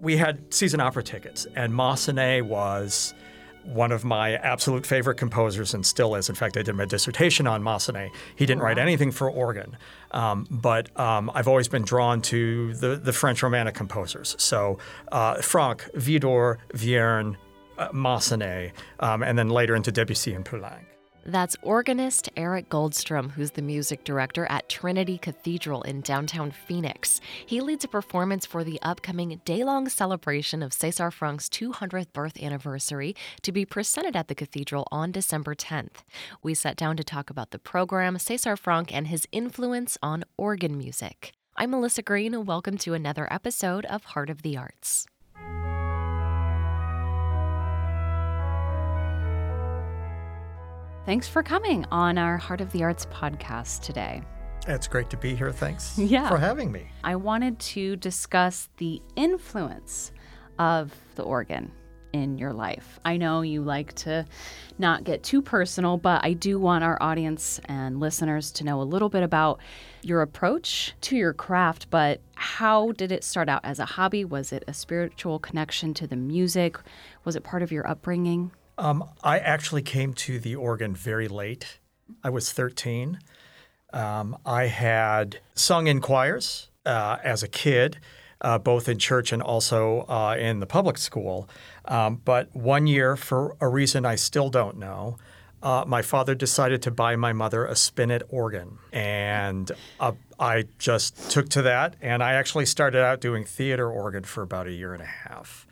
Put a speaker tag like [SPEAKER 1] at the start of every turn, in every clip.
[SPEAKER 1] we had season opera tickets, and Massenet was one of my absolute favorite composers and still is. In fact, I did my dissertation on Massenet. He didn't write anything for organ, um, but um, I've always been drawn to the, the French Romantic composers. So uh, Franck, Widor, Vierne, uh, Massenet, um, and then later into Debussy and Poulenc.
[SPEAKER 2] That's organist Erik Goldstrom, who's the music director at Trinity Cathedral in downtown Phoenix. He leads a performance for the upcoming day long celebration of César Franck's 200th birth anniversary to be presented at the cathedral on December 10th. We sat down to talk about the program, César Franck, and his influence on organ music. I'm Melissa Green, welcome to another episode of Heart of the Arts. Thanks for coming on our Heart of the Arts podcast today.
[SPEAKER 1] It's great to be here. Thanks
[SPEAKER 2] Yeah.
[SPEAKER 1] for having me.
[SPEAKER 2] I wanted to discuss the influence of the organ in your life. I know you like to not get too personal, but I do want our audience and listeners to know a little bit about your approach to your craft. But how did it start out as a hobby? Was it a spiritual connection to the music? Was it part of your upbringing?
[SPEAKER 1] Um, I actually came to the organ very late. I was 13. Um, I had sung in choirs uh, as a kid, uh, both in church and also uh, in the public school. Um, but one year, for a reason I still don't know, uh, my father decided to buy my mother a spinet organ. And uh, I just took to that. And I actually started out doing theater organ for about a year and a half.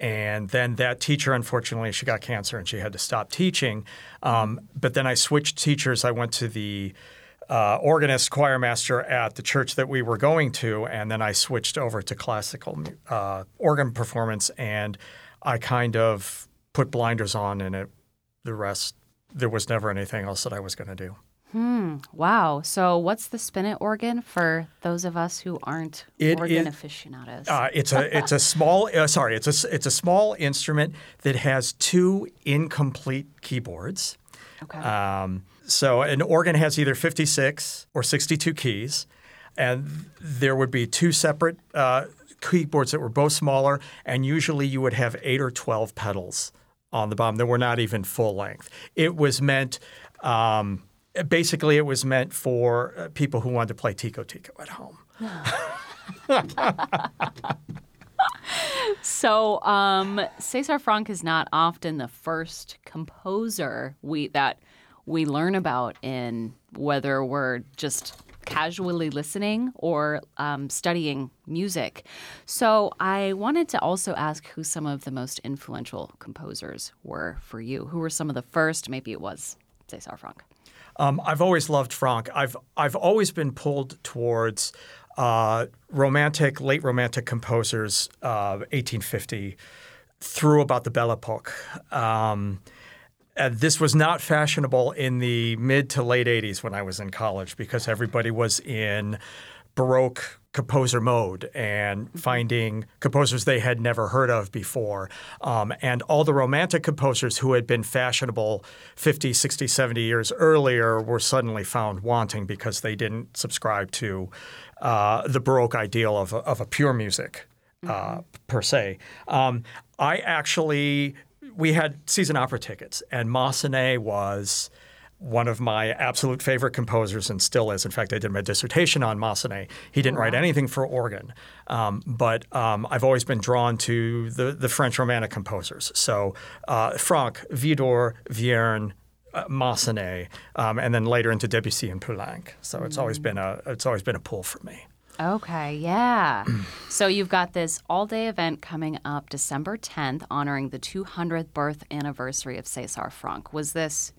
[SPEAKER 1] And then that teacher, unfortunately, she got cancer and she had to stop teaching. Um, but then I switched teachers. I went to the uh, organist, choir master at the church that we were going to, and then I switched over to classical uh, organ performance. And I kind of put blinders on, and it, the rest, there was never anything else that I was going to do.
[SPEAKER 2] Wow. So, what's the spinet organ for those of us who aren't
[SPEAKER 1] It
[SPEAKER 2] organ
[SPEAKER 1] is-
[SPEAKER 2] aficionados?
[SPEAKER 1] Uh, it's a it's a small uh, sorry it's a it's a small instrument that has two incomplete keyboards.
[SPEAKER 2] okay.
[SPEAKER 1] Um, so an organ has either 56 or 62 keys, and there would be two separate uh, keyboards that were both smaller, and usually you would have eight or 12 pedals on the bottom that were not even full length. It was meant. Um, Basically, it was meant for uh, people who wanted to play Tico Tico at home.
[SPEAKER 2] So, um, Cesar Franck is not often the first composer we that we learn about in whether we're just casually listening or um, studying music. So, I wanted to also ask who some of the most influential composers were for you. Who were some of the first? Maybe it was Cesar Franck.
[SPEAKER 1] Um, I've always loved Franck. I've I've always been pulled towards uh, romantic, late romantic composers, uh, 1850 through about the Belle Epoque. Um, and this was not fashionable in the mid to late 80s when I was in college because everybody was in Baroque composer mode and finding composers they had never heard of before. Um, and all the romantic composers who had been fashionable 50, 60, 70 years earlier were suddenly found wanting because they didn't subscribe to uh, the Baroque ideal of a, of a pure music uh, per se. Um, I actually we had season opera tickets, and Massenet was one of my absolute favorite composers and still is. In fact, I did my dissertation on Massenet. He didn't write anything for organ, um, but um, I've always been drawn to the, the French Romantic composers. So uh, Franck, Widor, Vierne, uh, Massenet, um, and then later into Debussy and Poulenc. So it's always been a it's always been a pull for me.
[SPEAKER 2] Okay, yeah. so you've got this all day event coming up December 10th honoring the 200th birth anniversary of Cesar Franck. Was this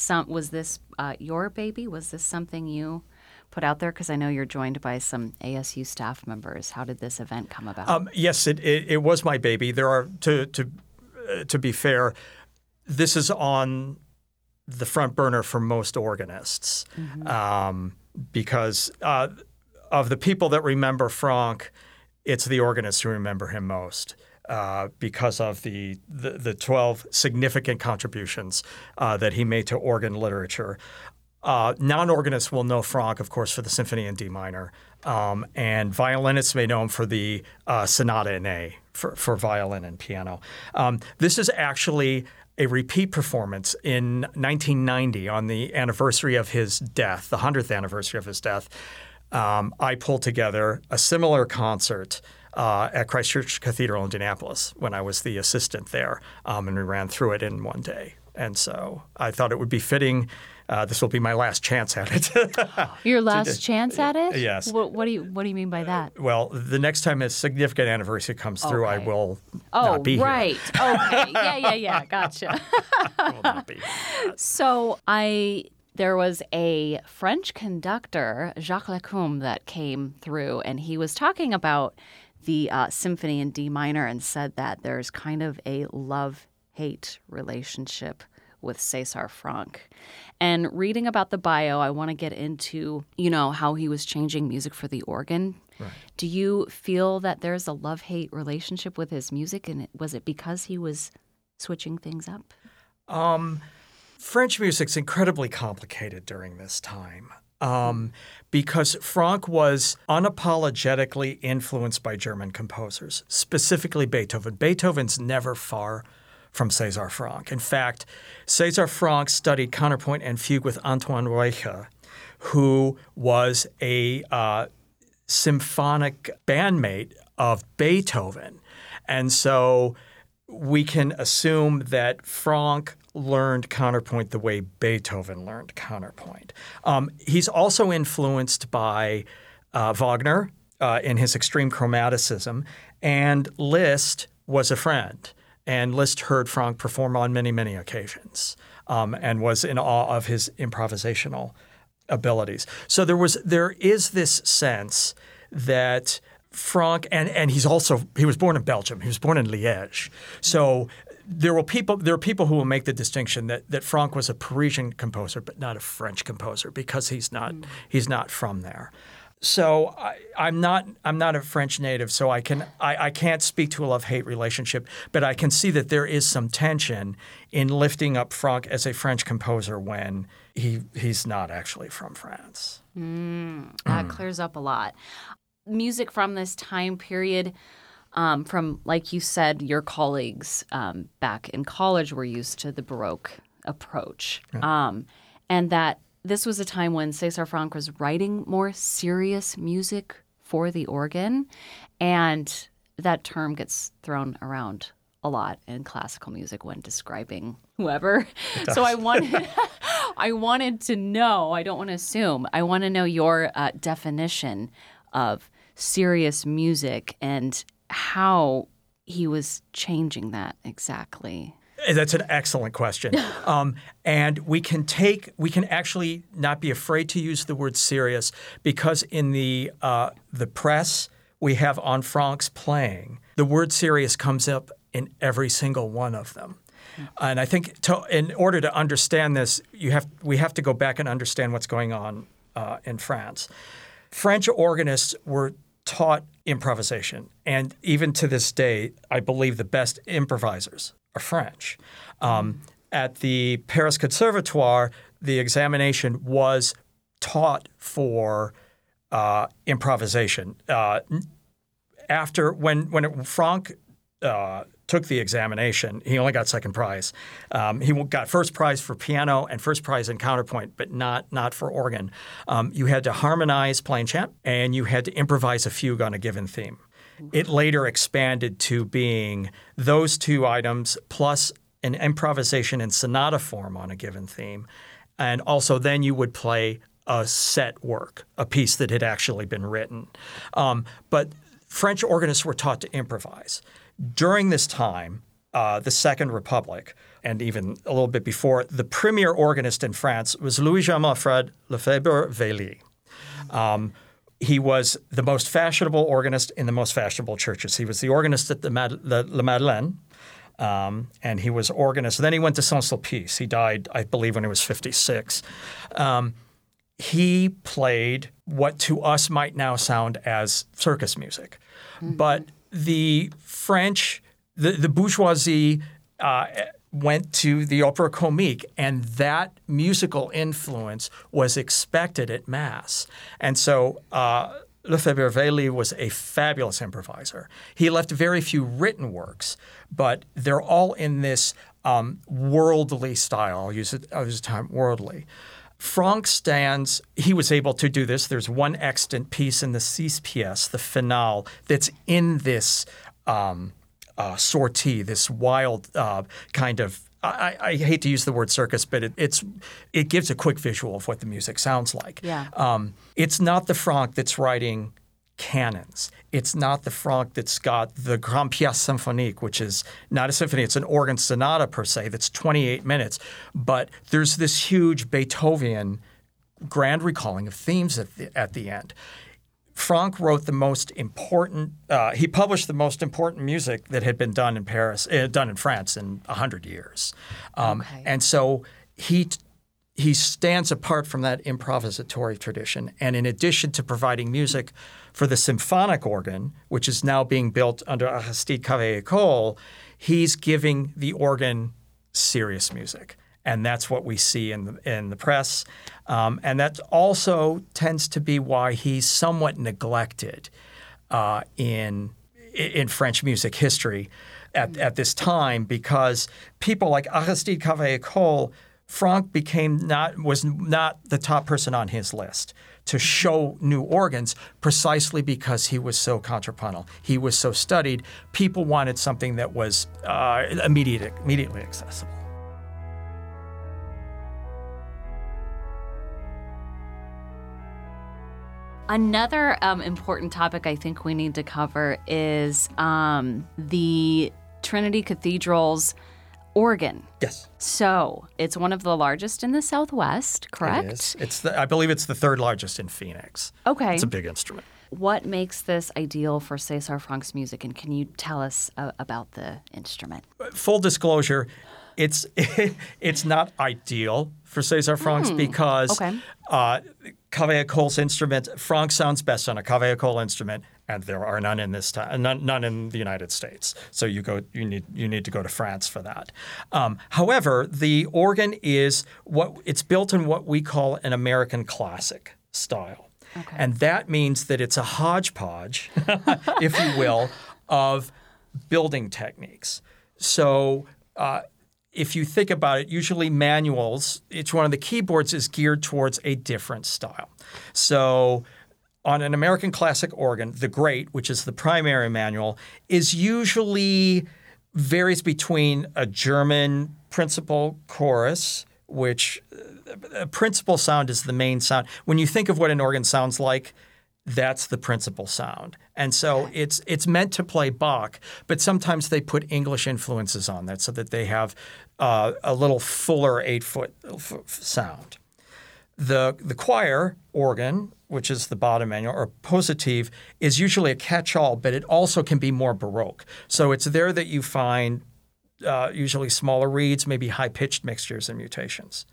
[SPEAKER 2] some was this uh, your baby? Was this something you put out there because I know you're joined by some ASU staff members. How did this event come about?
[SPEAKER 1] Um, yes, it, it, it was my baby. There are to to uh, to be fair, this is on the front burner for most organists um, because uh, of the people that remember Franck, it's the organists who remember him most. Uh, because of the, the the twelve significant contributions uh, that he made to organ literature, uh, non-organists will know Franck, of course, for the Symphony in D minor, um, and violinists may know him for the uh, Sonata in A for, for violin and piano. Um, this is actually a repeat performance in 1990 on the anniversary of his death, the 100th anniversary of his death. Um, I pulled together a similar concert uh, at Christ Church Cathedral in Indianapolis when I was the assistant there, um, and we ran through it in one day. And so I thought it would be fitting. Uh, this will be my last chance at it.
[SPEAKER 2] Your last chance at it?
[SPEAKER 1] Yes.
[SPEAKER 2] What, what do you What do you mean by that?
[SPEAKER 1] well, the next time a significant anniversary comes through, I will
[SPEAKER 2] Oh,
[SPEAKER 1] not be
[SPEAKER 2] right. Okay. Yeah, yeah, yeah. Gotcha.
[SPEAKER 1] I will not be.
[SPEAKER 2] So I there was a French conductor, Jacques Lecoumbe, that came through, and he was talking about the uh, symphony in D minor and said that there's kind of a love hate relationship with César Franck. And reading about the bio, I want to get into, you know, how he was changing music for the organ. Do you feel that there's a love hate relationship with his music? And was it because he was switching things up?
[SPEAKER 1] Um, French music's incredibly complicated during this time um, because Franck was unapologetically influenced by German composers, specifically Beethoven. Beethoven's never far from César Franck. In fact, César Franck studied counterpoint and fugue with Antoine Reicha, who was a uh, symphonic bandmate of Beethoven. And so we can assume that Franck learned counterpoint the way Beethoven learned counterpoint. Um, he's also influenced by uh, Wagner uh, in his extreme chromaticism, and Liszt was a friend. And Liszt heard Franck perform on many, many occasions um, and was in awe of his improvisational abilities. So there was there is this sense that Franck and and he's also he was born in Belgium. He was born in Liège. So there will people there are people who will make the distinction that that Franck was a Parisian composer but not a French composer because he's not mm. he's not from there. So I, I'm not I'm not a French native, so I can I, I can't speak to a love hate relationship, but I can see that there is some tension in lifting up Franck as a French composer when he he's not actually from France. Mm, mm.
[SPEAKER 2] That clears up a lot. Music from this time period, um, from like you said, your colleagues um, back in college were used to the Baroque approach, um, and that this was a time when César Franck was writing more serious music for the organ, and that term gets thrown around a lot in classical music when describing whoever. So I wanted, I wanted to know. I don't want to assume. I want to know your uh, definition of serious music and how he was changing that exactly.
[SPEAKER 1] That's an excellent question. Um, and we can take, we can actually not be afraid to use the word serious because in the uh, the press we have on Franck's playing, the word serious comes up in every single one of them. And I think to, in order to understand this, you have we have to go back and understand what's going on uh, in France. French organists were taught improvisation, and even to this day, I believe the best improvisers are French. Um, at the Paris Conservatoire, the examination was taught for uh, improvisation. Uh, after when when it, Franck uh, took the examination, he only got second prize. Um, he got first prize for piano and first prize in counterpoint, but not not for organ. Um, you had to harmonize plain chant and you had to improvise a fugue on a given theme. It later expanded to being those two items plus an improvisation in sonata form on a given theme, and also then you would play a set work, a piece that had actually been written. Um, but French organists were taught to improvise. During this time, uh, the Second Republic, and even a little bit before, the premier organist in France was Louis Jean Alfred Lefébure Wély. Um, he was the most fashionable organist in the most fashionable churches. He was the organist at the Mad- the, La Madeleine, um, and he was organist. Then he went to Saint-Sulpice. He died, I believe, when he was 56. Um, he played what to us might now sound as circus music. But the French, the, the bourgeoisie uh, went to the Opera Comique, and that musical influence was expected at Mass. And so uh, Lefébure Wély was a fabulous improviser. He left very few written works, but they're all in this um, worldly style. I'll use it. I'll use the term worldly. Franck stands, he was able to do this. There's one extant piece in the Six pièce, the finale, that's in this um, uh, sortie, this wild uh, kind of. I, I, hate to use the word circus, but it, it's it gives a quick visual of what the music sounds like.
[SPEAKER 2] Yeah.
[SPEAKER 1] Um, it's not the Franck that's writing canons. It's not the Franck that's got the Grand Pièce Symphonique, which is not a symphony, it's an organ sonata per se that's 28 minutes. But there's this huge Beethoven grand recalling of themes at the, at the end. Franck wrote the most important. Uh, he published the most important music that had been done in Paris, uh, done in France in hundred years, um,
[SPEAKER 2] Okay.
[SPEAKER 1] and so he he stands apart from that improvisatory tradition. And in addition to providing music for the symphonic organ, which is now being built under Aristide Cavaillé-Coll, he's giving the organ serious music. And that's what we see in the, in the press. Um, and that also tends to be why he's somewhat neglected uh, in, in French music history at, at this time because people like Aristide Cavaillé-Coll Franck became not was not the top person on his list to show new organs precisely because he was so contrapuntal. He was so studied. People wanted something that was uh, immediate, immediately accessible.
[SPEAKER 2] Another um, important topic I think we need to cover is um, the Trinity Cathedral's organ.
[SPEAKER 1] Yes,
[SPEAKER 2] So it's one of the largest in the Southwest, correct?
[SPEAKER 1] it is. It's the, I believe it's the third largest in Phoenix.
[SPEAKER 2] Okay.
[SPEAKER 1] It's a big instrument.
[SPEAKER 2] What makes this ideal for Cesar Franck's music, and can you tell us uh, about the instrument?
[SPEAKER 1] full disclosure, it's it's not ideal for Cesar Franck's because
[SPEAKER 2] okay.
[SPEAKER 1] uh, instrument, Franck sounds best on a Cavaillé-Coll instrument, and there are none in this time, none, none in the United States. So you go, you need you need to go to France for that. Um, however, the organ is what it's built in what we call an American classic style. And that means that it's a hodgepodge, if you will, of building techniques. So uh, if you think about it, usually manuals, each one of the keyboards is geared towards a different style. So on an American classic organ, the Great, which is the primary manual, is usually varies between a German principal chorus, which a principal sound is the main sound. When you think of what an organ sounds like, that's the principal sound. And so it's it's meant to play Bach, but sometimes they put English influences on that so that they have uh, a little fuller eight foot f- sound. The the choir organ, which is the bottom manual, or positive, is usually a catch-all, but it also can be more baroque. So it's there that you find uh, usually smaller reeds, maybe high-pitched mixtures and mutations.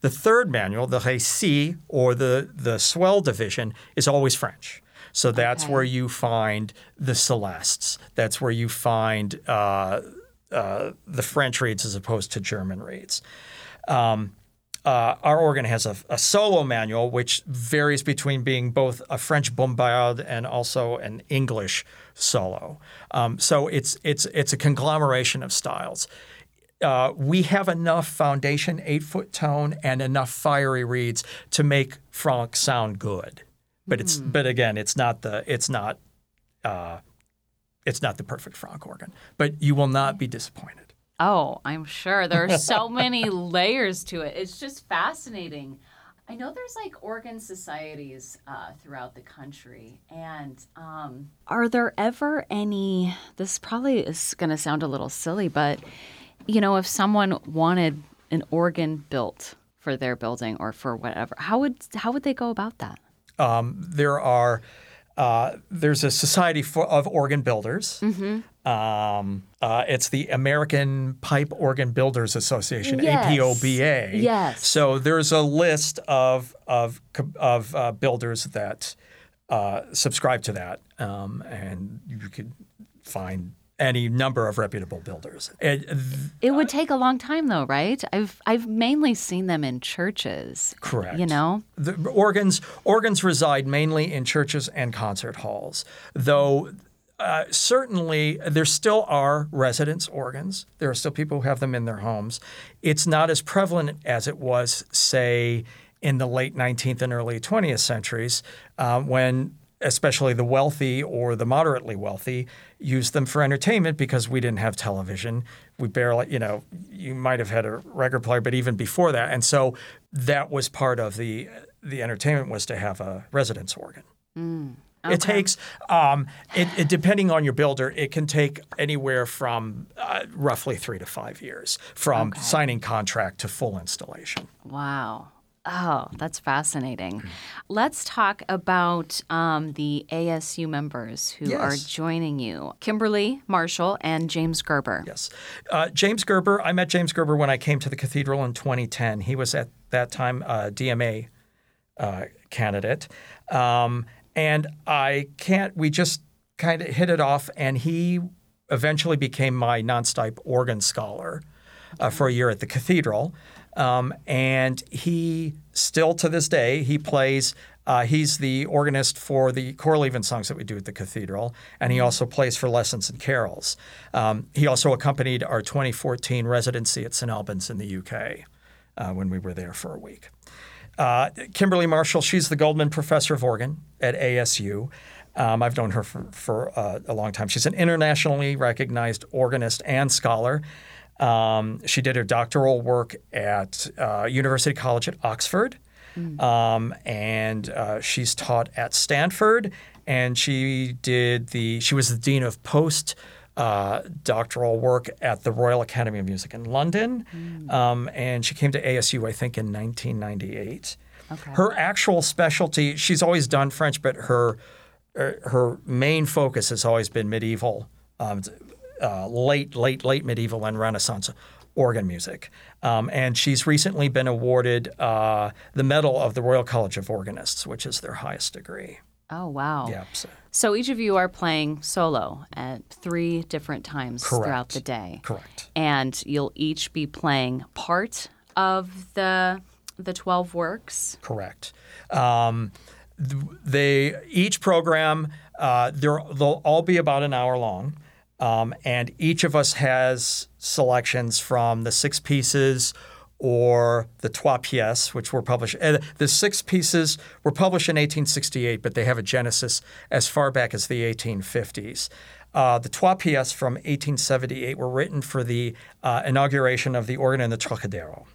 [SPEAKER 1] The third manual, the récit or the the swell division, is always French. So that's
[SPEAKER 2] Okay.
[SPEAKER 1] where you find the celestes. That's where you find uh, uh, the French reeds as opposed to German reeds. Um, uh, our organ has a, a solo manual, which varies between being both a French bombarde and also an English solo. Um, so it's it's it's a conglomeration of styles. Uh, we have enough foundation eight foot tone and enough fiery reeds to make Franck sound good, but it's but again it's not the it's not uh, it's not the perfect Franck organ. But you will not be disappointed.
[SPEAKER 2] Oh, I'm sure there are so many layers to it. It's just fascinating. I know there's like organ societies uh, throughout the country, and um, are there ever any? This probably is going to sound a little silly, but you know, if someone wanted an organ built for their building or for whatever, how would how would they go about that?
[SPEAKER 1] Um, there are uh, there's a society for, of organ builders. Um, uh, it's the American Pipe Organ Builders Association,
[SPEAKER 2] Yes.
[SPEAKER 1] APOBA.
[SPEAKER 2] Yes.
[SPEAKER 1] So there's a list of of of uh, builders that uh, subscribe to that, um, and you could find any number of reputable builders. And th-
[SPEAKER 2] It would take a long time, though, right? I've I've mainly seen them in churches.
[SPEAKER 1] Correct.
[SPEAKER 2] You know.
[SPEAKER 1] the organs organs reside mainly in churches and concert halls, though. Uh, certainly, there still are residence organs. There are still people who have them in their homes. It's not as prevalent as it was, say, in the late 19th and early 20th centuries, uh, when especially the wealthy or the moderately wealthy used them for entertainment because we didn't have television. We barely, you know, you might have had a record player, but even before that, and so that was part of the the entertainment was to have a residence organ. It takes, um, it, it, depending on your builder, it can take anywhere from uh, roughly three to five years from signing contract to full installation.
[SPEAKER 2] Wow. Oh, that's fascinating. Let's talk about um, the ASU members who are joining you Kimberly Marshall and James Gerber.
[SPEAKER 1] Yes. Uh, James Gerber, I met James Gerber when I came to the cathedral in 2010. He was at that time a DMA uh, candidate. Um, and I can't, we just kind of hit it off, and he eventually became my non-stipe organ scholar uh, for a year at the cathedral. Um, and he still to this day he plays. Uh, he's the organist for the choral evensongs that we do at the cathedral, and he also plays for lessons and carols. Um, he also accompanied our 2014 residency at St Albans in the UK uh, when we were there for a week. Uh, Kimberly Marshall, she's the Goldman Professor of Organ at ASU. Um, I've known her for, for uh, a long time. She's an internationally recognized organist and scholar. Um, she did her doctoral work at uh, University College at Oxford, um, and uh, she's taught at Stanford. And she did the she was the dean of post uh, doctoral work at the Royal Academy of Music in London, um, and she came to ASU I think in 1998.
[SPEAKER 2] Okay.
[SPEAKER 1] Her actual specialty, she's always done French, but her her her main focus has always been medieval, um, uh, late late late medieval and Renaissance organ music. Um, and she's recently been awarded uh, the Medal of the Royal College of Organists, which is their highest degree.
[SPEAKER 2] Oh, wow.
[SPEAKER 1] Yeah. So,
[SPEAKER 2] So each of you are playing solo at three different times throughout the day.
[SPEAKER 1] correct.
[SPEAKER 2] And you'll each be playing part of the the 12 works.
[SPEAKER 1] Correct. Um, they each program uh, they'll all be about an hour long, um, and each of us has selections from the six pieces or the trois pièces, which were published. Uh, the six pieces were published in 1868, but they have a genesis as far back as the 1850s. Uh, the trois pièces from 1878 were written for the uh, inauguration of the organ in the Trocadero.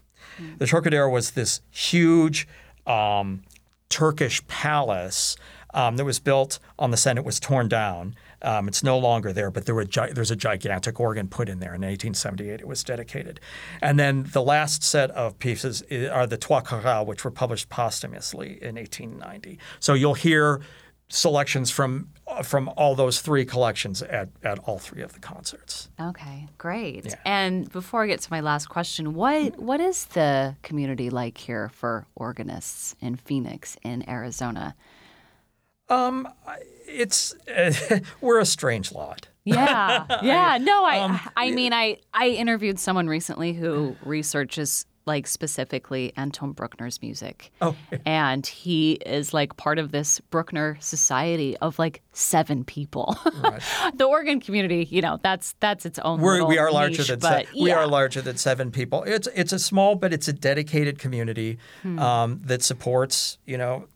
[SPEAKER 1] The Trocadero was this huge um, Turkish palace um, that was built on the Seine. It was torn down. Um, it's no longer there, but there were gi- there's a gigantic organ put in there in 1878. It was dedicated, and then the last set of pieces eh, are the Trois Chorales, which were published posthumously in 1890. So you'll hear selections from uh, from all those three collections at, at all three of the concerts.
[SPEAKER 2] Okay, great.
[SPEAKER 1] Yeah.
[SPEAKER 2] And before I get to my last question, what what is the community like here for organists in Phoenix in Arizona?
[SPEAKER 1] Um, It's we're a strange lot.
[SPEAKER 2] Yeah, yeah. No, I I mean I I interviewed someone recently who researches like specifically Anton Bruckner's music.
[SPEAKER 1] Oh,
[SPEAKER 2] And he is like part of this Bruckner society of like seven people. the organ community, you know, that's that's its own.
[SPEAKER 1] We're, we are larger
[SPEAKER 2] niche,
[SPEAKER 1] than
[SPEAKER 2] but
[SPEAKER 1] se- we are larger than seven people. It's it's a small but it's a dedicated community
[SPEAKER 2] Hmm.
[SPEAKER 1] um, that supports you know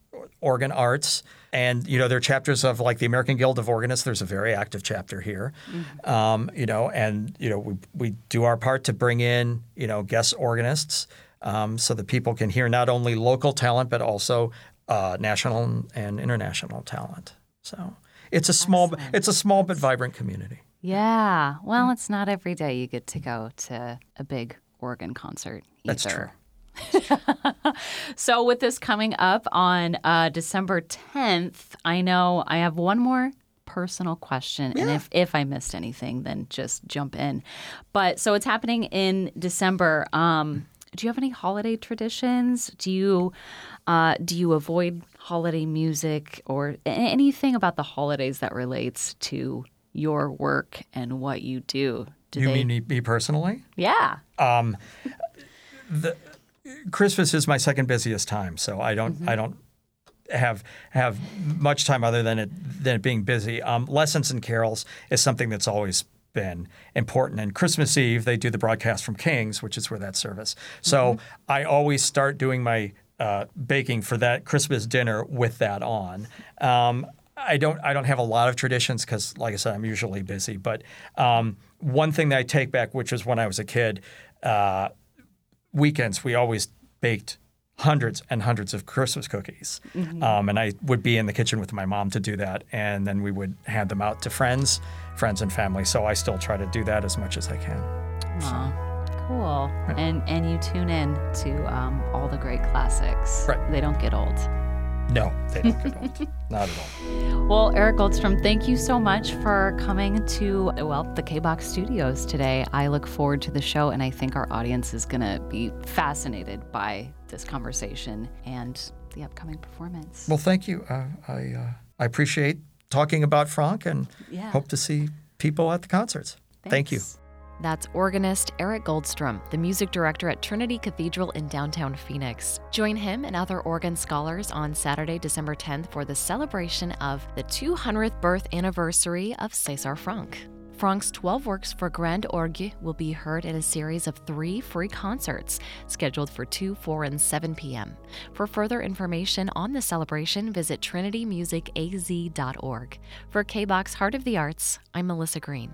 [SPEAKER 1] organ arts and you know there are chapters of like the American Guild of Organists. There's a very active chapter here,
[SPEAKER 2] Mm-hmm.
[SPEAKER 1] um, you know, and you know we we do our part to bring in you know guest organists um, so that people can hear not only local talent but also uh, national and international talent. So it's a small it's a small but vibrant community.
[SPEAKER 2] Yeah. Well, it's not every day you get to go to a big organ concert either.
[SPEAKER 1] That's true.
[SPEAKER 2] So, with this coming up on uh, December 10th, I know I have one more personal question. And if, if I missed anything, then just jump in. But so it's happening in December. Um, do you have any holiday traditions? Do you uh, do you avoid holiday music or anything about the holidays that relates to your work and what you do? Do
[SPEAKER 1] you
[SPEAKER 2] they?
[SPEAKER 1] mean me, me personally?
[SPEAKER 2] yeah.
[SPEAKER 1] Christmas is my second busiest time, so I don't I don't have have much time other than it than it being busy. Um, Lessons and carols is something that's always been important. And Christmas Eve they do the broadcast from Kings, which is where that service. So I always start doing my uh, baking for that Christmas dinner with that on. Um, I don't I don't have a lot of traditions because, like I said, I'm usually busy. But um, one thing that I take back, which was when I was a kid. Uh, weekends we always baked hundreds and hundreds of Christmas cookies, um, and I would be in the kitchen with my mom to do that, and then we would hand them out to friends, friends and family. So I still try to do that as much as I can.
[SPEAKER 2] Aw, cool. And and you tune in to um, all the great classics.
[SPEAKER 1] Right.
[SPEAKER 2] They don't get old.
[SPEAKER 1] No, they don't get old, not at all.
[SPEAKER 2] Well, Erik Goldstrom, thank you so much for coming to well the K Box Studios today. I look forward to the show, and I think our audience is going to be fascinated by this conversation and the upcoming performance.
[SPEAKER 1] Well, thank you. Uh, I uh, I appreciate talking about Franck, and
[SPEAKER 2] Yeah.
[SPEAKER 1] hope to see people at the concerts. Thank you.
[SPEAKER 3] That's organist Erik Goldstrom, the music director at Trinity Cathedral in downtown Phoenix. Join him and other organ scholars on Saturday, December 10th for the celebration of the 200th birth anniversary of César Franck. Franck's 12 works for Grand Orgue will be heard in a series of three free concerts scheduled for 2, 4, and 7 p.m. For further information on the celebration, visit trinitymusicaz.org. For KBox Heart of the Arts, I'm Melissa Green.